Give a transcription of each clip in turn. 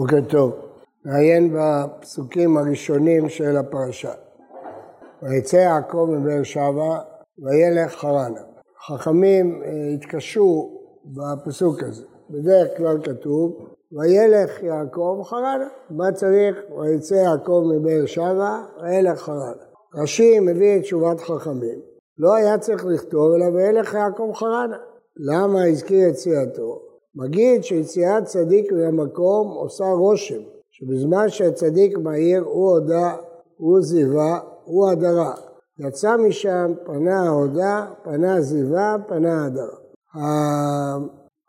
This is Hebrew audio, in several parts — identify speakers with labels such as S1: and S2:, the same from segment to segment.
S1: בוקר טוב. נעיין בפסוקים הראשונים של הפרשה. ויצא יעקב מבאר שבע וילך חרנה. חכמים אה, התקשו בפסוק הזה. בדרך כלל כתוב וילך יעקב חרנה. מה צריך? ויצא יעקב מבאר שבע וילך חרנה. רש"י מביא את תשובת חכמים. לא היה צריך לכתוב אלא וילך יעקב חרנה. למה הזכיר יציאתו? מגיד שיציאת צדיק מהמקום עושה רושם, שבזמן שהצדיק מהיר הוא הודה, הוא זיווה, הוא הדרה. יצא משם, פנה ההודה, פנה זיווה, פנה הדרה.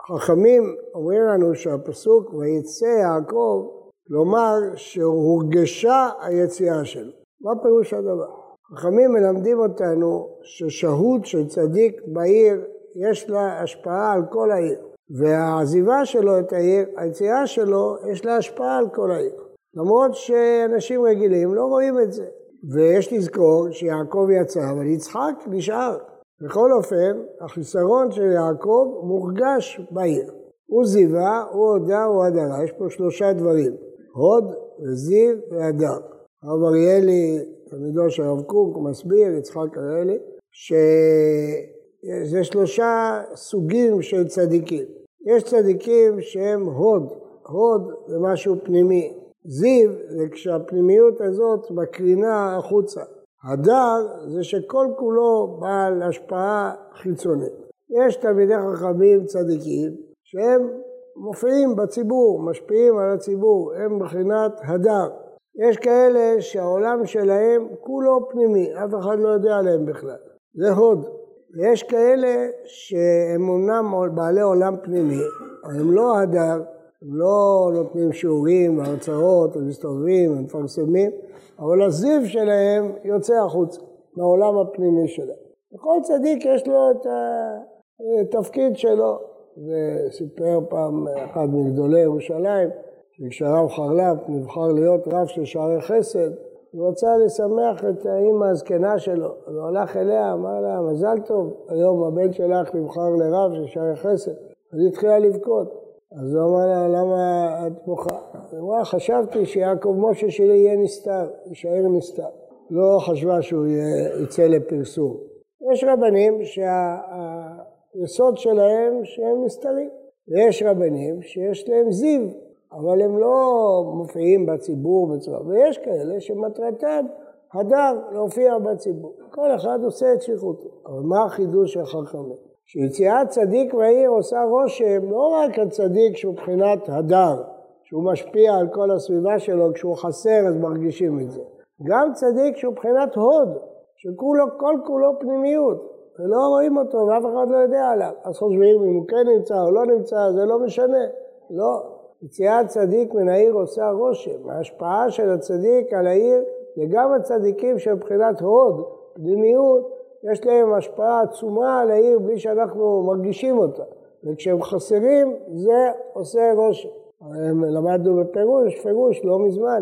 S1: החכמים אומרים לנו שהפסוק ויצא יעקב, כלומר שהורגשה היציאה שלו. מה פירוש הדבר? חכמים מלמדים אותנו ששהות של צדיק בעיר יש לה השפעה על כל העיר. והעזיבה שלו את העיר, היציאה שלו, יש לה השפעה על כל העיר. למרות שאנשים רגילים לא רואים את זה. ויש לזכור שיעקב יצא, אבל יצחק נשאר. בכל אופן, החיסרון של יעקב מורגש בעיר. הוא זיווה, הוא הודה, הוא הדרה. יש פה שלושה דברים, הוד וזיו והדר. הרב אריאלי, תלמידו של הרב קוק, מסביר, יצחק אריאלי, שזה שלושה סוגים של צדיקים. יש צדיקים שהם הוד, הוד זה משהו פנימי, זיו זה כשהפנימיות הזאת מקרינה החוצה, הדר זה שכל כולו בעל השפעה חיצונית. יש תלמידי חכמים צדיקים שהם מופיעים בציבור, משפיעים על הציבור, הם מבחינת הדר. יש כאלה שהעולם שלהם כולו פנימי, אף אחד לא יודע עליהם בכלל, זה הוד. ויש כאלה שהם אומנם בעלי עולם פנימי, הם לא הדר, הם לא נותנים שיעורים והרצאות ומסתובבים ומפרסמים, אבל הזיו שלהם יוצא החוצה מהעולם הפנימי שלהם. לכל צדיק יש לו את התפקיד שלו, וסיפר פעם אחד מגדולי ירושלים, שכשהרב חרל"פ נבחר להיות רב של שערי חסד, הוא רצה לשמח את האימא הזקנה שלו, אז הוא הלך אליה, אמר לה, מזל טוב, היום הבן שלך נבחר לרב של שערי חסד. אז היא התחילה לבכות. אז הוא אמר לה, למה את בוכה? היא אמרה, חשבתי שיעקב משה שלי יהיה נסתר, יישאר נסתר. לא חשבה שהוא יצא לפרסום. יש רבנים שהיסוד שלהם שהם נסתרים, ויש רבנים שיש להם זיו, אבל הם לא מופיעים בציבור בצורה, ויש כאלה שמטרתם הדר להופיע בציבור. כל אחד עושה את שליחותו. אבל מה החידוש של חכמים? שיציאת צדיק מהעיר עושה רושם לא רק על צדיק שהוא מבחינת הדר, שהוא משפיע על כל הסביבה שלו, כשהוא חסר אז מרגישים את זה. גם צדיק שהוא מבחינת הוד, שכולו, כל כולו פנימיות, ולא רואים אותו ואף אחד לא יודע עליו. אז חושבים אם הוא כן נמצא או לא נמצא, זה לא משנה. לא, יציאת צדיק מן העיר עושה רושם. ההשפעה של הצדיק על העיר זה גם הצדיקים שמבחינת הוד, פנימיות, יש להם השפעה עצומה על העיר בלי שאנחנו מרגישים אותה. וכשהם חסרים זה עושה רושם. למדנו בפירוש, פירוש לא מזמן,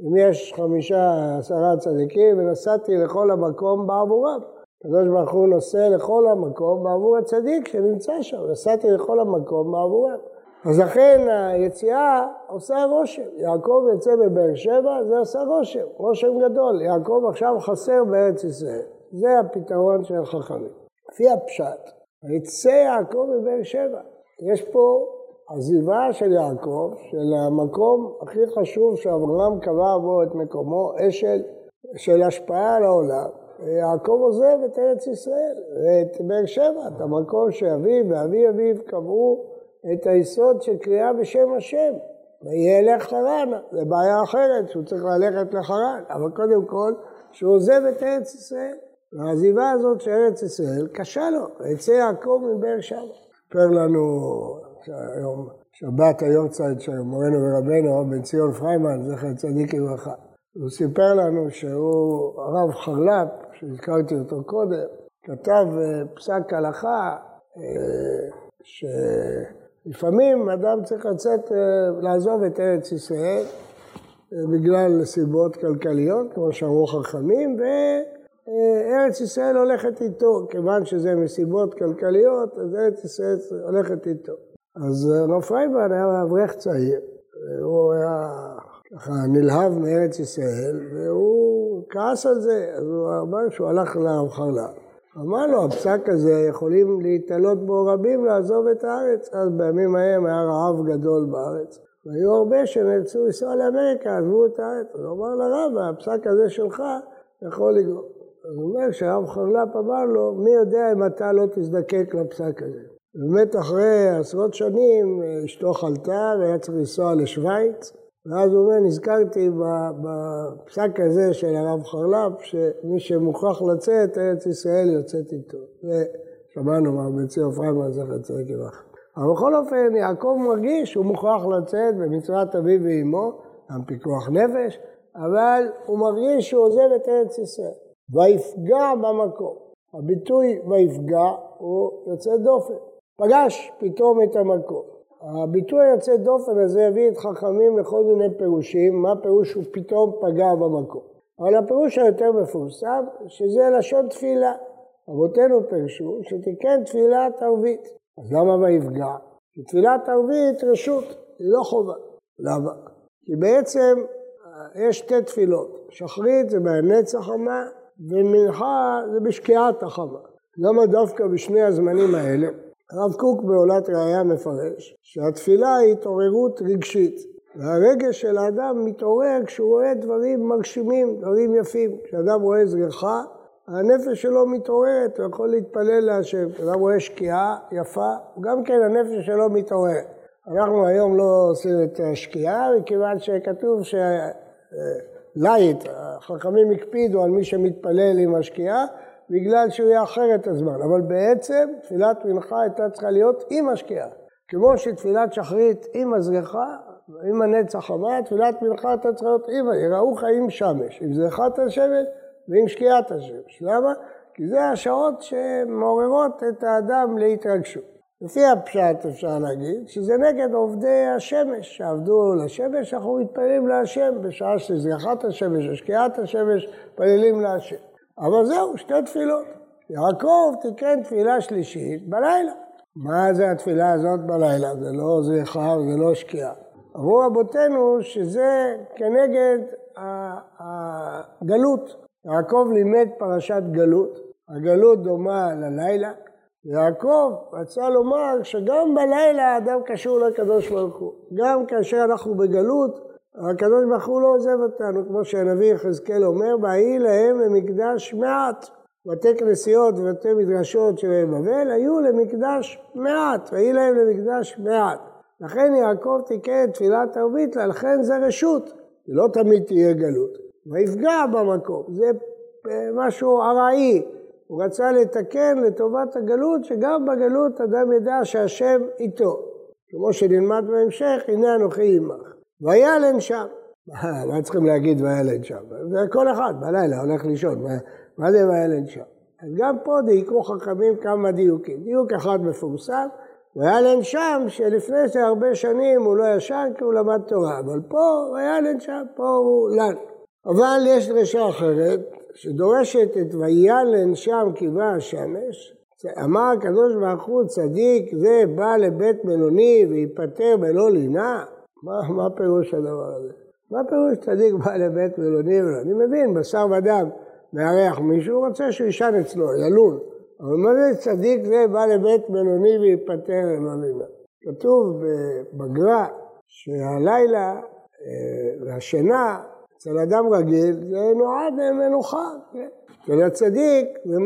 S1: אם יש חמישה, עשרה צדיקים ונסעתי לכל המקום בעבורם. הקדוש ברוך הוא נוסע לכל המקום בעבור הצדיק שנמצא שם, נסעתי לכל המקום בעבורם. אז לכן היציאה עושה רושם. יעקב יוצא בבאר שבע, זה עושה רושם, רושם גדול. יעקב עכשיו חסר בארץ ישראל. זה הפתרון של החכמים. לפי הפשט, יצא יעקב בבאר שבע. יש פה עזיבה של יעקב, של המקום הכי חשוב שאברהם קבע בו את מקומו, אשל של השפעה על העולם. יעקב עוזב את ארץ ישראל ואת באר שבע, את המקום שאביו ואבי אביו קבעו את היסוד של קריאה בשם השם. וילך חרן, זה בעיה אחרת, שהוא צריך ללכת לחרן, אבל קודם כל, שהוא עוזב את ארץ ישראל. והעזיבה הזאת של ארץ ישראל קשה לו, ויצא יעקב מבאר שבע. סיפר לנו היום, שבת היורצייט של מורנו ורבנו, בן ציון פריימן, זכר צדיק לברכה. הוא סיפר לנו שהוא הרב חרל"פ, שהזכרתי אותו קודם, כתב אה, פסק הלכה אה, שלפעמים אדם צריך לצאת, אה, לעזוב את ארץ ישראל בגלל סיבות כלכליות, כמו שאמרו חכמים, ו... ארץ ישראל הולכת איתו, כיוון שזה מסיבות כלכליות, אז ארץ ישראל הולכת איתו. אז רב פריימן היה אברך צעיר, הוא היה ככה נלהב מארץ ישראל, והוא כעס על זה, אז הוא אמר שהוא הלך לרב חרל"פ. אמר לו, הפסק הזה יכולים להתעלות בו רבים לעזוב את הארץ. אז בימים ההם היה רעב גדול בארץ. והיו הרבה שנאלצו לנסוע לאמריקה, עזבו את הארץ. אז הוא אמר לרב, הפסק הזה שלך יכול לגרום. אז הוא אומר שהרב חרל"פ אמר לו, מי יודע אם אתה לא תזדקק לפסק הזה. באמת אחרי עשרות שנים אשתו חלתה והיה צריך לנסוע לשוויץ, ואז הוא אומר, נזכרתי בפסק הזה של הרב חרל"פ, שמי שמוכרח לצאת, ארץ ישראל יוצאת איתו. ושמענו מה בן ציון פריימן זכר צדיק יברך. אבל בכל אופן, יעקב מרגיש שהוא מוכרח לצאת במצוות אביו ואמו, גם פיקוח נפש, אבל הוא מרגיש שהוא עוזב את ארץ ישראל. ויפגע במקום. הביטוי ויפגע הוא יוצא דופן. פגש פתאום את המקום. הביטוי היוצא דופן הזה הביא את חכמים לכל מיני פירושים, מה פירוש הוא פתאום פגע במקום. אבל הפירוש היותר מפורסם, שזה לשון תפילה. אבותינו פירשו שתיקן תפילת ערבית. אז למה ויפגע? כי תפילת ערבית רשות, היא לא חובה. למה? כי בעצם אה, יש שתי תפילות, שחרית זה בהנץ החמה, ומנחה זה בשקיעת החמה. למה דווקא בשני הזמנים האלה? הרב קוק בעולת ראייה מפרש שהתפילה היא התעוררות רגשית והרגש של האדם מתעורר כשהוא רואה דברים מרשימים, דברים יפים. כשאדם רואה זריחה, הנפש שלו מתעוררת, הוא יכול להתפלל להשם. כשאדם רואה שקיעה יפה, גם כן הנפש שלו מתעוררת. אנחנו היום לא עושים את השקיעה, מכיוון שכתוב שלייט, החכמים הקפידו על מי שמתפלל עם השקיעה, בגלל שהוא יאחר את הזמן. אבל בעצם תפילת מנחה הייתה צריכה להיות עם השקיעה. כמו שתפילת שחרית עם הזריחה, עם הנצח חמה, תפילת מנחה הייתה צריכה להיות עם, יראוך עם שמש, עם זריחת השמש ועם שקיעת השמש. למה? כי זה השעות שמעוררות את האדם להתרגשות. לפי הפשט אפשר להגיד שזה נגד עובדי השמש, שעבדו לשמש, אנחנו מתפללים להשם בשעה שזריחת השמש או השמש, מתפללים להשם. אבל זהו, שתי תפילות. יעקב תיקן תפילה שלישית בלילה. מה זה התפילה הזאת בלילה? זה לא זריחה וזה לא שקיעה. אמרו רבותינו שזה כנגד הגלות. יעקב לימד פרשת גלות, הגלות דומה ללילה. יעקב רצה לומר שגם בלילה האדם קשור לקדוש ברוך הוא. גם כאשר אנחנו בגלות, הקדוש ברוך הוא לא עוזב אותנו, כמו שהנביא יחזקאל אומר, ויהי להם למקדש מעט. בתי כנסיות ובתי מדרשות של בבל היו למקדש מעט, ויהי להם למקדש מעט. לכן יעקב תיקן תפילת ערבית, לכן זה רשות, לא תמיד תהיה גלות. ויפגע במקום, זה משהו ארעי. הוא רצה לתקן לטובת הגלות, שגם בגלות אדם ידע שהשם איתו. כמו שנלמד בהמשך, הנה אנוכי עמך. וילן שם. מה צריכים להגיד וילן שם? זה כל אחד, בלילה הולך לישון, מה, מה זה וילן שם? אז גם פה דייקו חכמים כמה דיוקים. דיוק אחד מפורסם, וילן שם, שלפני זה הרבה שנים הוא לא ישן כי הוא למד תורה, אבל פה וילן שם, פה הוא לן. אבל יש דרשה אחרת, שדורשת את וילן שם כי בא השמש, אמר הקדוש ברוך הוא צדיק זה בא לבית מלוני וייפטר בלא לינה מה, מה פירוש הדבר הזה? מה פירוש צדיק בא לבית מלוני ולא? אני מבין, בשר ודם מארח מישהו, הוא רוצה שהוא יישן אצלו, ילון. אבל מה זה צדיק זה בא לבית מלוני וייפטר בלא לינה? כתוב בגר"א שהלילה אה, והשינה אצל אדם רגיל זה נועד למנוחה. כן? אצל הצדיק זה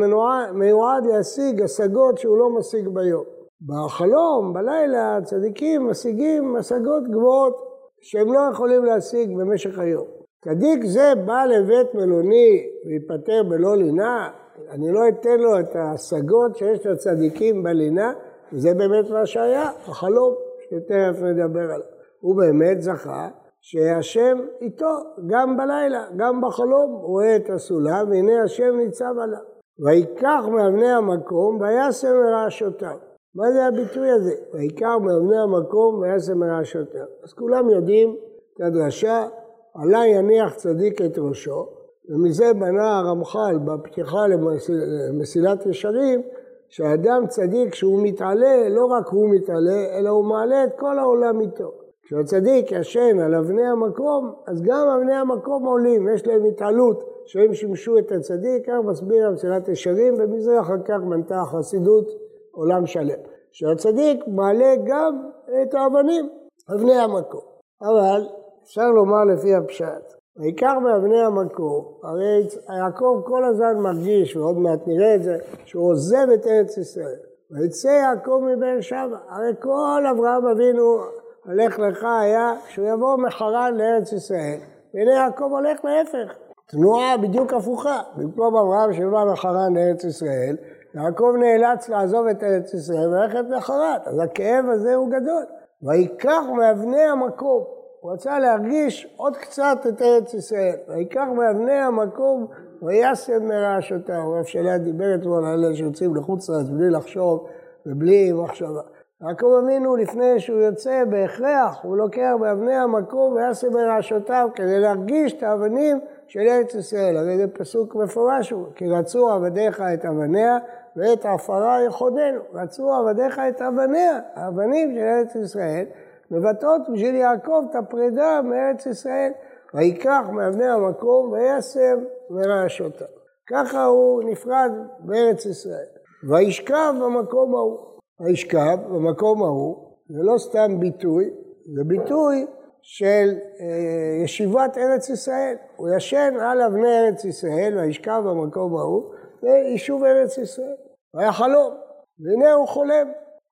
S1: מיועד להשיג השגות שהוא לא משיג ביום. בחלום, בלילה, הצדיקים משיגים השגות גבוהות שהם לא יכולים להשיג במשך היום. צדיק זה בא לבית מלוני וייפטר בלא לינה, אני לא אתן לו את ההשגות שיש לצדיקים בלינה, וזה באמת מה שהיה, החלום, שתכף נדבר עליו. הוא באמת זכה שהשם איתו, גם בלילה, גם בחלום, הוא רואה את הסולם, והנה השם ניצב עליו. ויקח מאבני המקום וישם מרעשותיו. מה זה הביטוי הזה? העיקר מאבני המקום ויעשה מרעשותיו. אז כולם יודעים את הדרשה, עלי יניח צדיק את ראשו, ומזה בנה הרמח"ל בפתיחה למסילת ישרים, שהאדם צדיק כשהוא מתעלה, לא רק הוא מתעלה, אלא הוא מעלה את כל העולם איתו. כשהצדיק ישן על אבני המקום, אז גם אבני המקום עולים, יש להם התעלות שהם שימשו את הצדיק, כך מסביר המסילת ישרים, ומזה אחר כך מנתה החסידות עולם שלם. שהצדיק מעלה גם את האבנים, אבני המקום. אבל אפשר לומר לפי הפשט, העיקר מאבני המקום, הרי יעקב כל הזמן מרגיש, ועוד מעט נראה את זה, שהוא עוזב את ארץ ישראל. ויצא יעקב מבאר שבע. הרי כל אברהם אבינו, הלך לך היה שהוא יבוא מחרן לארץ ישראל. והנה יעקב הולך להפך, תנועה בדיוק הפוכה. במקום אברהם שבא מחרן לארץ ישראל, יעקב נאלץ לעזוב את ארץ ישראל וללכת לחרן. אז הכאב הזה הוא גדול. ויקח מאבני המקום. הוא רצה להרגיש עוד קצת את ארץ ישראל. ויקח מאבני המקום וישם מרעשותיו. רב שליה דיבר אתמול על אלה שיוצאים לחוץ לארץ בלי לחשוב ובלי מחשבה. יעקב אבינו לפני שהוא יוצא בהכרח, הוא לוקח באבני המקום ויעשה ברעשותיו כדי להרגיש את האבנים של ארץ ישראל. הרי זה פסוק מפורש, כי רצו עבדיך את אבניה ואת עפרה יחודנו. רצו עבדיך את אבניה, האבנים של ארץ ישראל, מבטאות בשביל יעקב את הפרידה מארץ ישראל. ויקח מאבני המקום וישם מרעשותיו. ככה הוא נפרד בארץ ישראל. וישכב במקום ההוא. וישכב במקום ההוא, זה לא סתם ביטוי, זה ביטוי של אה, ישיבת ארץ ישראל. הוא ישן על אבני ארץ ישראל, וישכב במקום ההוא, זה יישוב ארץ ישראל. והיה חלום, והנה הוא חולם.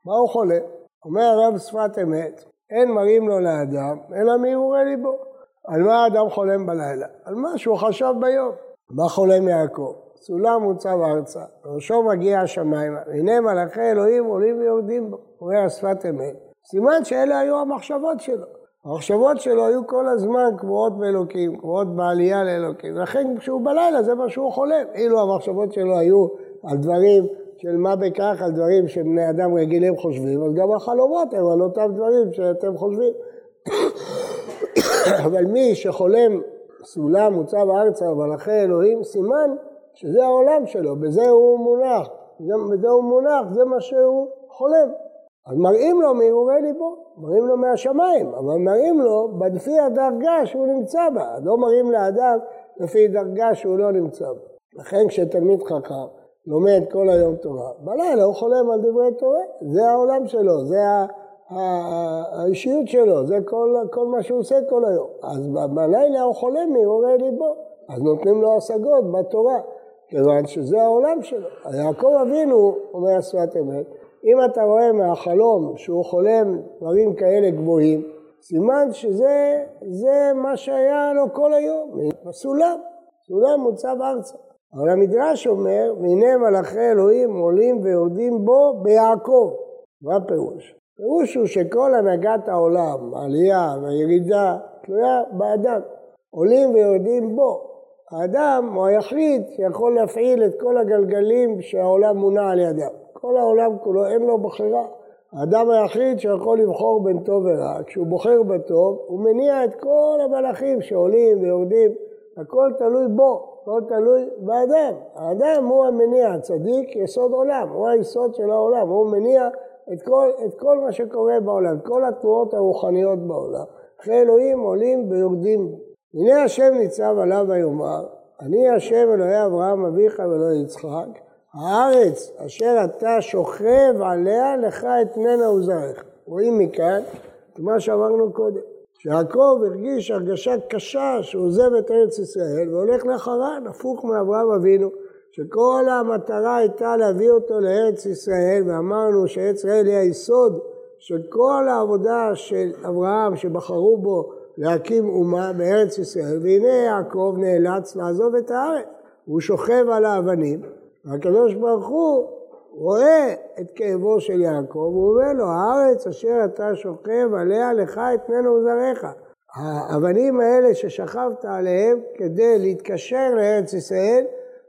S1: מה הוא חולם? אומר הרב שפת אמת, אין מראים לו לאדם, אלא מהרהורי ליבו. על מה האדם חולם בלילה? על מה שהוא חשב ביום. מה חולם יעקב? סולם מוצב ארצה, ראשו מגיע השמיימה, והנה מלאכי אלוהים עולים ויורדים בו, אומר שפת אמת. סימן שאלה היו המחשבות שלו. המחשבות שלו היו כל הזמן קבועות באלוקים, קבועות בעלייה לאלוקים, ולכן כשהוא בלילה זה מה שהוא חולם. אילו המחשבות שלו היו על דברים של מה בכך, על דברים שבני אדם רגילים חושבים, אז גם החלומות הם על אותם דברים שאתם חושבים. אבל מי שחולם סולם מוצב ארצה ומלאכי אלוהים, סימן שזה העולם שלו, בזה הוא מונח, בזה הוא מונח, זה מה שהוא חולם. אז מראים לו מהרהורי ליבו, מראים לו מהשמיים, אבל מראים לו לפי הדרגה שהוא נמצא בה, לא מראים לאדם לפי דרגה שהוא לא נמצא בה. לכן כשתלמיד חכם לומד כל היום תורה, בלילה הוא חולם על דברי תורה, זה העולם שלו, זה האישיות שלו, זה כל, כל מה שהוא עושה כל היום. אז בלילה הוא חולם מהרהורי ליבו, אז נותנים לו השגות בתורה. כיוון שזה העולם שלו. יעקב אבינו, אומר השפת אמת, אם אתה רואה מהחלום שהוא חולם דברים כאלה גבוהים, סימן שזה זה מה שהיה לו כל היום, בסולם, סולם מוצב ארצה. אבל המדרש אומר, והנה מלאכי אלוהים עולים ויורדים בו ביעקב. מה הפירוש? הפירוש הוא שכל הנהגת העולם, העלייה והירידה, תלויה באדם. עולים ויורדים בו. האדם הוא היחיד שיכול להפעיל את כל הגלגלים שהעולם מונע על ידם. כל העולם כולו אין לו בחירה. האדם היחיד שיכול לבחור בין טוב ורע, כשהוא בוחר בטוב, הוא מניע את כל המלאכים שעולים ויורדים, הכל תלוי בו, הכל תלוי באדם. האדם הוא המניע, הצדיק יסוד עולם, הוא היסוד של העולם, הוא מניע את כל, את כל מה שקורה בעולם, כל התנועות הרוחניות בעולם. אחרי אלוהים עולים ויורדים הנה השם ניצב עליו ויאמר, אני השם אלוהי אברהם אביך ואלוהי יצחק, הארץ אשר אתה שוכב עליה לך אתננה וזרעך. רואים מכאן את מה שאמרנו קודם, שיעקב הרגיש הרגשה קשה שהוא עוזב את ארץ ישראל והולך לחרן, הפוך מאברהם אבינו, שכל המטרה הייתה להביא אותו לארץ ישראל, ואמרנו שארץ ישראל היא היסוד של כל העבודה של אברהם שבחרו בו להקים אומה בארץ ישראל, והנה יעקב נאלץ לעזוב את הארץ. הוא שוכב על האבנים, והקדוש ברוך הוא רואה את כאבו של יעקב, הוא אומר לו, הארץ אשר אתה שוכב עליה לך אתננו וזרעך. האבנים האלה ששכבת עליהם כדי להתקשר לארץ ישראל,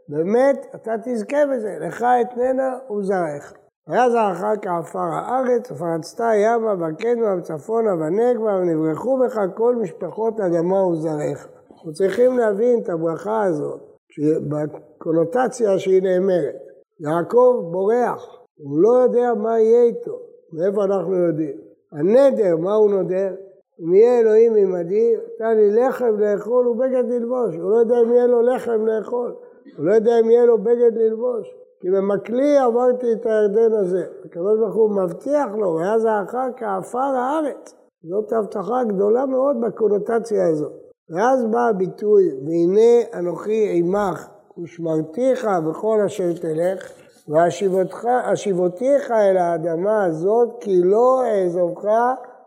S1: באמת אתה תזכה בזה, לך אתננה וזרעך. והיה זרעך כעפר הארץ, ופרצת ימה וקדמה וצפונה ונגבה, ונברחו בך כל משפחות אדמה וזרעך. אנחנו צריכים להבין את הברכה הזאת, בקונוטציה שהיא נאמרת. יעקב בורח, הוא לא יודע מה יהיה איתו, מאיפה אנחנו יודעים. הנדר, מה הוא נודר? אם יהיה אלוהים עמדי, נתן לי לחם לאכול ובגד ללבוש. הוא לא יודע אם יהיה לו לחם לאכול, הוא לא יודע אם יהיה לו בגד ללבוש. כי במקלי עברתי את הירדן הזה. ברוך הוא מבטיח לו, ואז האחר כעפר הארץ. זאת הבטחה גדולה מאוד בקונוטציה הזאת. ואז בא הביטוי, והנה אנוכי עמך ושמרתיך בכל אשר תלך, והשיבותיך אל האדמה הזאת, כי לא אעזובך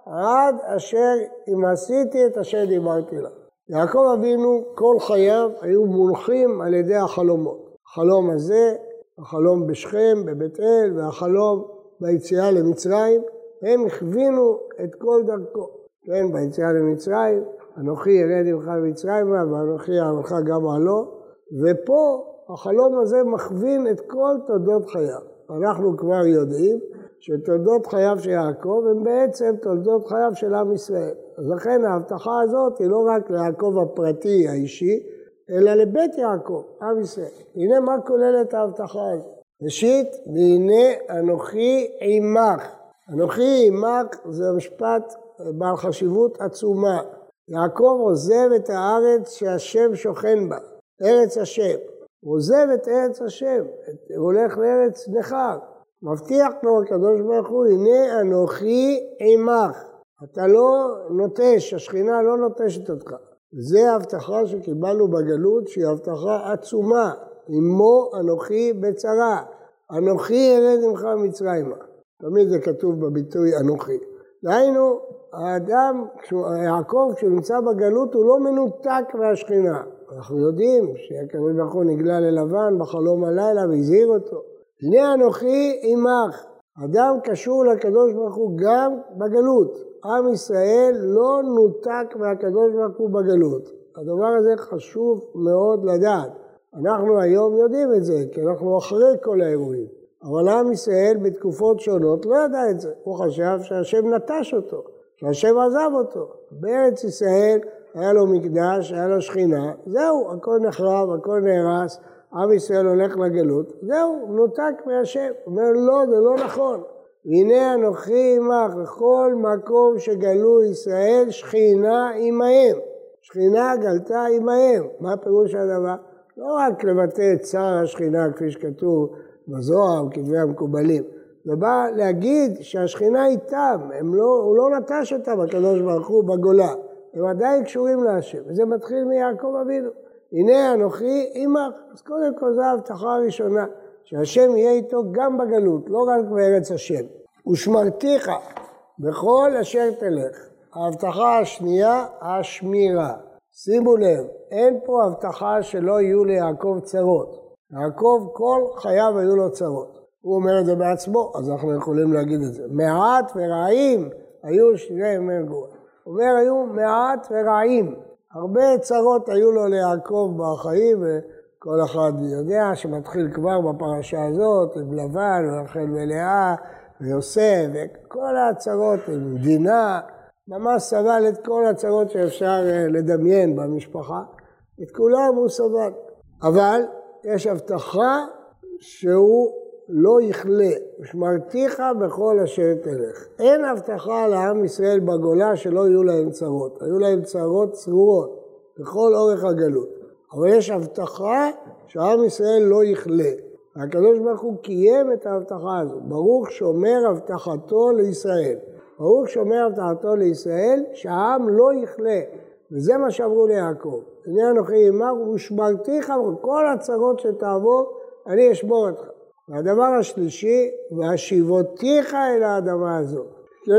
S1: עד אשר אם עשיתי את אשר דיברתי לה. יעקב אבינו כל חייו היו מונחים על ידי החלומות. החלום הזה, החלום בשכם, בבית אל, והחלום ביציאה למצרים, הם הכווינו את כל דרכו. כן, ביציאה למצרים, אנוכי ירד עמך למצרימה ואנוכי אעמך גם עלו, ופה החלום הזה מכווין את כל תולדות חייו. אנחנו כבר יודעים שתולדות חייו של יעקב הם בעצם תולדות חייו של עם ישראל. אז לכן ההבטחה הזאת היא לא רק ליעקב הפרטי האישי, אלא לבית יעקב, עם ישראל. הנה מה כוללת ההבטחה הזאת. ראשית, והנה אנוכי עמך. אנוכי עמך זה משפט בעל חשיבות עצומה. יעקב עוזב את הארץ שהשם שוכן בה, ארץ השם. הוא עוזב את ארץ השם, הוא הולך לארץ נכר. מבטיח לו הקדוש ברוך הוא, הנה אנוכי עמך. אתה לא נוטש, השכינה לא נוטשת אותך. זו ההבטחה שקיבלנו בגלות, שהיא הבטחה עצומה. עמו אנוכי בצרה. אנוכי ירד עמך מצרימה. תמיד זה כתוב בביטוי אנוכי. דהיינו, האדם, יעקב, כשהוא נמצא בגלות, הוא לא מנותק מהשכינה. אנחנו יודעים שהקדוש ברוך הוא נגלה ללבן בחלום הלילה והזהיר אותו. הנה אנוכי עמך. אדם קשור לקדוש ברוך הוא גם בגלות. עם ישראל לא נותק מהקדוש ברוך הוא בגלות. הדבר הזה חשוב מאוד לדעת. אנחנו היום יודעים את זה, כי אנחנו אחרי כל האירועים. אבל עם ישראל בתקופות שונות לא ידע את זה. הוא חשב שהשם נטש אותו, שהשם עזב אותו. בארץ ישראל היה לו מקדש, היה לו שכינה, זהו, הכל נחרב, הכל נהרס, עם ישראל הולך לגלות, זהו, נותק מהשם. אומר, לא, זה לא נכון. הנה אנוכי עמך, בכל מקום שגלו ישראל, שכינה עמהם. שכינה גלתה עמהם. מה פירוש הדבר? לא רק לבטא את צער השכינה, כפי שכתוב בזוהר, כתבי המקובלים. זה בא להגיד שהשכינה איתם, לא, הוא לא נטש אותם, הקדוש ברוך הוא, בגולה. הם עדיין קשורים להשם, וזה מתחיל מיעקב אבינו. הנה אנוכי עמך. אז קודם כל זו ההבטחה הראשונה, שהשם יהיה איתו גם בגלות, לא רק בארץ השם. ושמרתיך בכל אשר תלך. ההבטחה השנייה, השמירה. שימו לב, אין פה הבטחה שלא יהיו ליעקב צרות. יעקב כל חייו היו לו צרות. הוא אומר את זה בעצמו, אז אנחנו יכולים להגיד את זה. מעט ורעים היו שני ימי גאולה. אומר, היו מעט ורעים. הרבה צרות היו לו ליעקב בחיים, וכל אחד יודע שמתחיל כבר בפרשה הזאת, עם לבן ורחל ולאה ויוסף, וכל הצרות עם דינה, ממש סבל את כל הצרות שאפשר אה, לדמיין במשפחה. את כולם הוא סבל. אבל יש הבטחה שהוא לא יכלה, ושמרתיך בכל אשר תלך. אין הבטחה לעם ישראל בגולה שלא יהיו להם צרות. היו להם צרות צרורות בכל אורך הגלות. אבל יש הבטחה שעם ישראל לא יכלה. והקדוש ברוך הוא קיים את ההבטחה הזו. ברוך שומר הבטחתו לישראל. ברוך שומר הבטחתו לישראל שהעם לא יכלה. וזה מה שאמרו ליעקב. הנה אנוכי עמך ושמרתיך וכל הצרות שתעבור אני אשמור אותך. והדבר השלישי, והשיבותיך אל האדמה הזאת.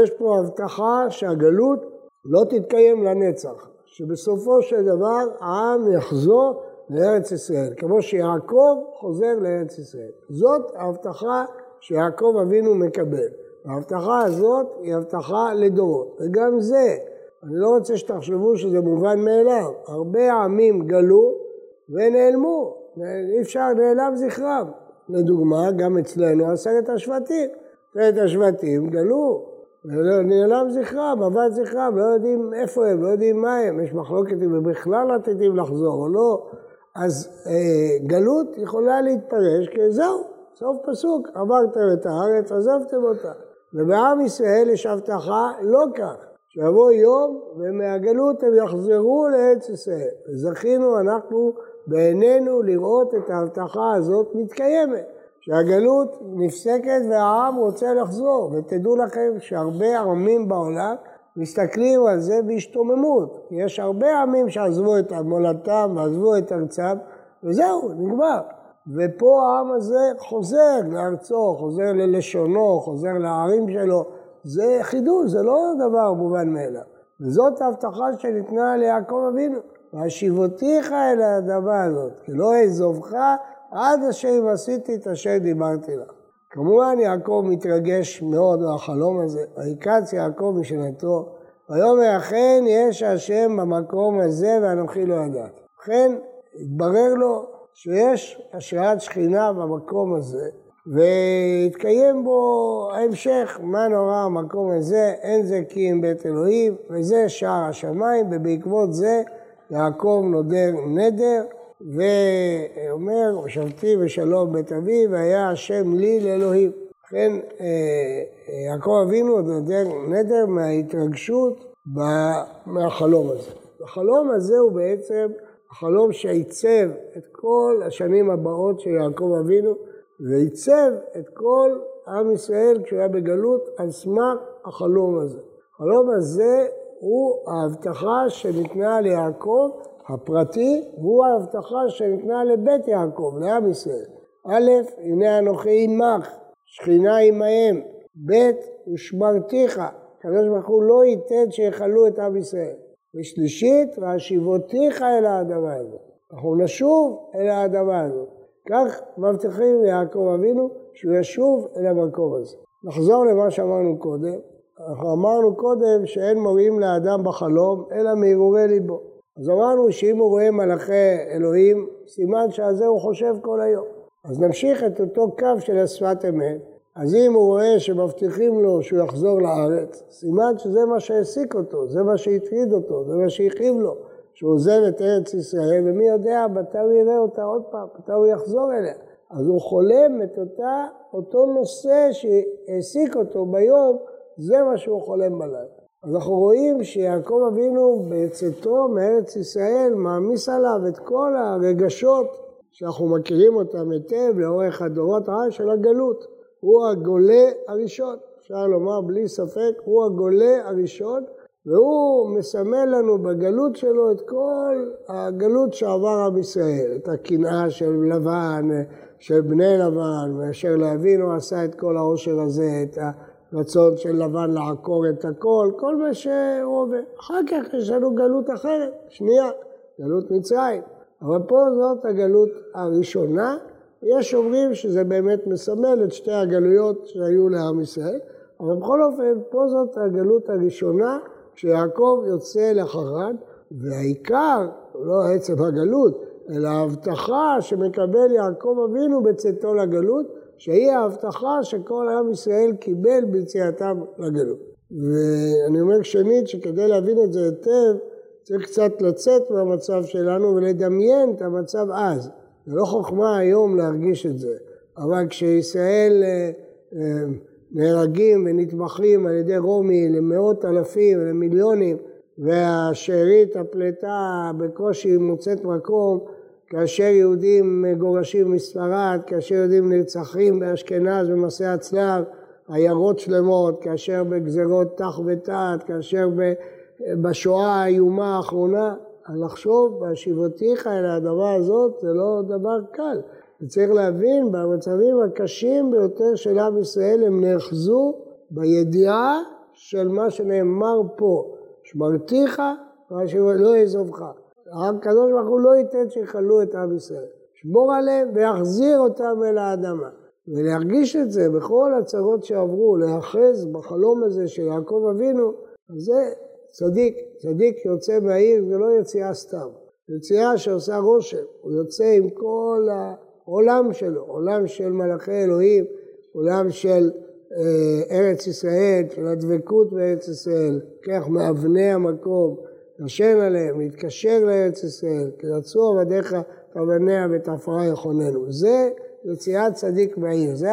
S1: יש פה הבטחה שהגלות לא תתקיים לנצח, שבסופו של דבר העם יחזור לארץ ישראל, כמו שיעקב חוזר לארץ ישראל. זאת ההבטחה שיעקב אבינו מקבל. ההבטחה הזאת היא הבטחה לדורות, וגם זה, אני לא רוצה שתחשבו שזה מובן מאליו, הרבה עמים גלו ונעלמו, אי אפשר, נעלם זכרם. לדוגמה, גם אצלנו עשרת השבטים. עשרת השבטים גלו, נעלם זכרם, עבד זכרם, לא יודעים איפה הם, לא יודעים מה הם, יש מחלוקת אם הם בכלל עתידים לחזור או לא. אז אה, גלות יכולה להתפרש כי זהו, סוף פסוק, עברתם את הארץ, עזבתם אותה. ובעם ישראל יש הבטחה לא כך, שיבוא יום ומהגלות הם יחזרו לארץ ישראל. וזכינו אנחנו בעינינו לראות את ההבטחה הזאת מתקיימת. שהגלות נפסקת והעם רוצה לחזור. ותדעו לכם שהרבה עמים בעולם מסתכלים על זה בהשתוממות. יש הרבה עמים שעזבו את מולדתם ועזבו את ארצם, וזהו, נגמר. ופה העם הזה חוזר לארצו, חוזר ללשונו, חוזר לערים שלו. זה חידוש, זה לא דבר מובן מאליו. וזאת ההבטחה שניתנה ליעקב אבינו. והשיבותיך אל האדמה הזאת, כי לא אעזובך עד אשר עשיתי את אשר דיברתי לך. כמובן יעקב מתרגש מאוד מהחלום הזה, ויקץ יעקב משנתו, ויאמר אכן יש השם במקום הזה ואנוכי לא ידעתי. אכן התברר לו שיש השראת שכינה במקום הזה, והתקיים בו ההמשך, מה נורא המקום הזה, אין זה כי אם בית אלוהים, וזה שער השמיים, ובעקבות זה יעקב נודר נדר, ואומר, ושבתי בשלום בית אבי, והיה השם לי לאלוהים. לכן אה, יעקב אבינו נודר נדר מההתרגשות מהחלום הזה. החלום הזה הוא בעצם החלום שעיצב את כל השנים הבאות של יעקב אבינו, ועיצב את כל עם ישראל כשהוא היה בגלות על סמך החלום הזה. החלום הזה הוא ההבטחה שניתנה ליעקב הפרטי, והוא ההבטחה שניתנה לבית יעקב, לעם ישראל. א', הנה אנוכי עמך, שכינה עמהם. ב', ושמרתיך, הקדוש ברוך הוא לא ייתן שיכלו את עם ישראל. ושלישית, והשיבותיך אל האדמה הזאת. אנחנו נשוב אל האדמה הזאת. כך מבטיחים ליעקב אבינו שהוא ישוב אל המקום הזה. נחזור למה שאמרנו קודם. אנחנו אמרנו קודם שאין מורים לאדם בחלום אלא מהרהורי ליבו. אז אמרנו שאם הוא רואה מלאכי אלוהים, סימן שעל זה הוא חושב כל היום. אז נמשיך את אותו קו של השפת אמת. אז אם הוא רואה שמבטיחים לו שהוא יחזור לארץ, סימן שזה מה שהעסיק אותו, זה מה שהטריד אותו, זה מה שהכאיב לו, שהוא עוזב את ארץ ישראל, ומי יודע מתי הוא יראה אותה עוד פעם, מתי הוא יחזור אליה. אז הוא חולם את אותה, אותו נושא שהעסיק אותו ביום, זה מה שהוא חולם בלילה. אנחנו רואים שיעקב אבינו בצאתו מארץ ישראל מעמיס עליו את כל הרגשות שאנחנו מכירים אותם היטב לאורך הדורות הרע של הגלות. הוא הגולה הראשון, אפשר לומר בלי ספק, הוא הגולה הראשון והוא מסמל לנו בגלות שלו את כל הגלות שעבר עם ישראל, את הקנאה של לבן, של בני לבן, ואשר לאבינו עשה את כל העושר הזה, את ה... רצון של לבן לעקור את הכל, כל מה שהוא עובר. אחר כך יש לנו גלות אחרת, שנייה, גלות מצרים. אבל פה זאת הגלות הראשונה. יש אומרים שזה באמת מסמל את שתי הגלויות שהיו לעם ישראל, אבל בכל אופן, פה זאת הגלות הראשונה, כשיעקב יוצא לחרן, והעיקר, לא עצם הגלות, אלא ההבטחה שמקבל יעקב אבינו בצאתו לגלות, שהיא ההבטחה שכל עם ישראל קיבל ביציאתם לגלות. ואני אומר שנית שכדי להבין את זה היטב צריך קצת לצאת מהמצב שלנו ולדמיין את המצב אז. זה לא חוכמה היום להרגיש את זה, אבל כשישראל אה, אה, נהרגים ונטבחים על ידי רומי למאות אלפים ולמיליונים והשארית הפלטה בקושי מוצאת מקום כאשר יהודים מגורשים מספרד, כאשר יהודים נרצחים באשכנז במסעי הצלב, עיירות שלמות, כאשר בגזרות תח ותת, כאשר בשואה האיומה האחרונה, לחשוב בהשיבותיך אל האדמה הזאת זה לא דבר קל. וצריך להבין, במצבים הקשים ביותר של עם ישראל הם נאחזו בידיעה של מה שנאמר פה, שמרתיך ולא יעזובך. הקדוש ברוך הוא לא ייתן שיכלו את עם ישראל. שמור עליהם ויחזיר אותם אל האדמה. ולהרגיש את זה בכל הצרות שעברו, להאחז בחלום הזה של יעקב אבינו, זה צדיק. צדיק יוצא מהעיר זה לא יציאה סתם. יציאה שעושה רושם. הוא יוצא עם כל העולם שלו, עולם של מלאכי אלוהים, עולם של אה, ארץ ישראל, של הדבקות בארץ ישראל, כך מאבני המקום, נשן עליהם, להתקשר לארץ ישראל, כי רצו עבדיך תבניה ותעפרה יכוננו. זה יציאת צדיק מהעיר, זה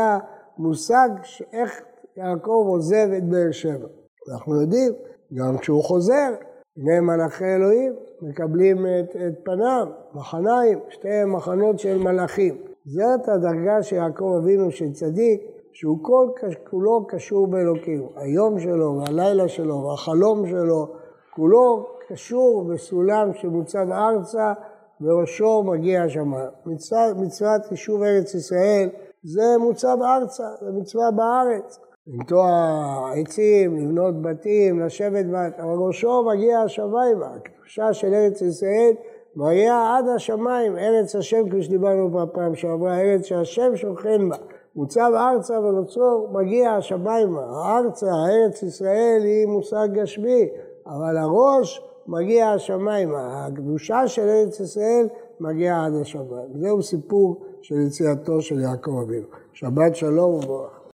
S1: המושג איך יעקב עוזב את באר שבע. אנחנו יודעים גם כשהוא חוזר, בני מלאכי אלוהים מקבלים את, את פניו, מחניים, שתי מחנות של מלאכים. זאת הדרגה של יעקב אבינו של צדיק, שהוא כל כולו קשור באלוקים. היום שלו והלילה שלו והחלום שלו, כולו קשור בסולם שמוצב ארצה וראשו מגיע השמיים. מצוות, מצוות יישוב ארץ ישראל זה מוצב ארצה, זה מצווה בארץ. לנטוע עצים, לבנות בתים, לשבת בת, אבל ראשו מגיע השמיימה. הקדושה של ארץ ישראל מגיעה עד השמיים, ארץ השם, כפי שדיברנו בפעם שעברה, ארץ שהשם שוכן בה. מוצב ארצה ונוצרו מגיע השמיימה. הארצה, ארץ ישראל, היא מושג גשמי, אבל הראש מגיע השמיימה. הקדושה של ארץ ישראל מגיעה עד השמיים. זהו סיפור של יציאתו של יעקב אבינו. שבת שלום וברכה.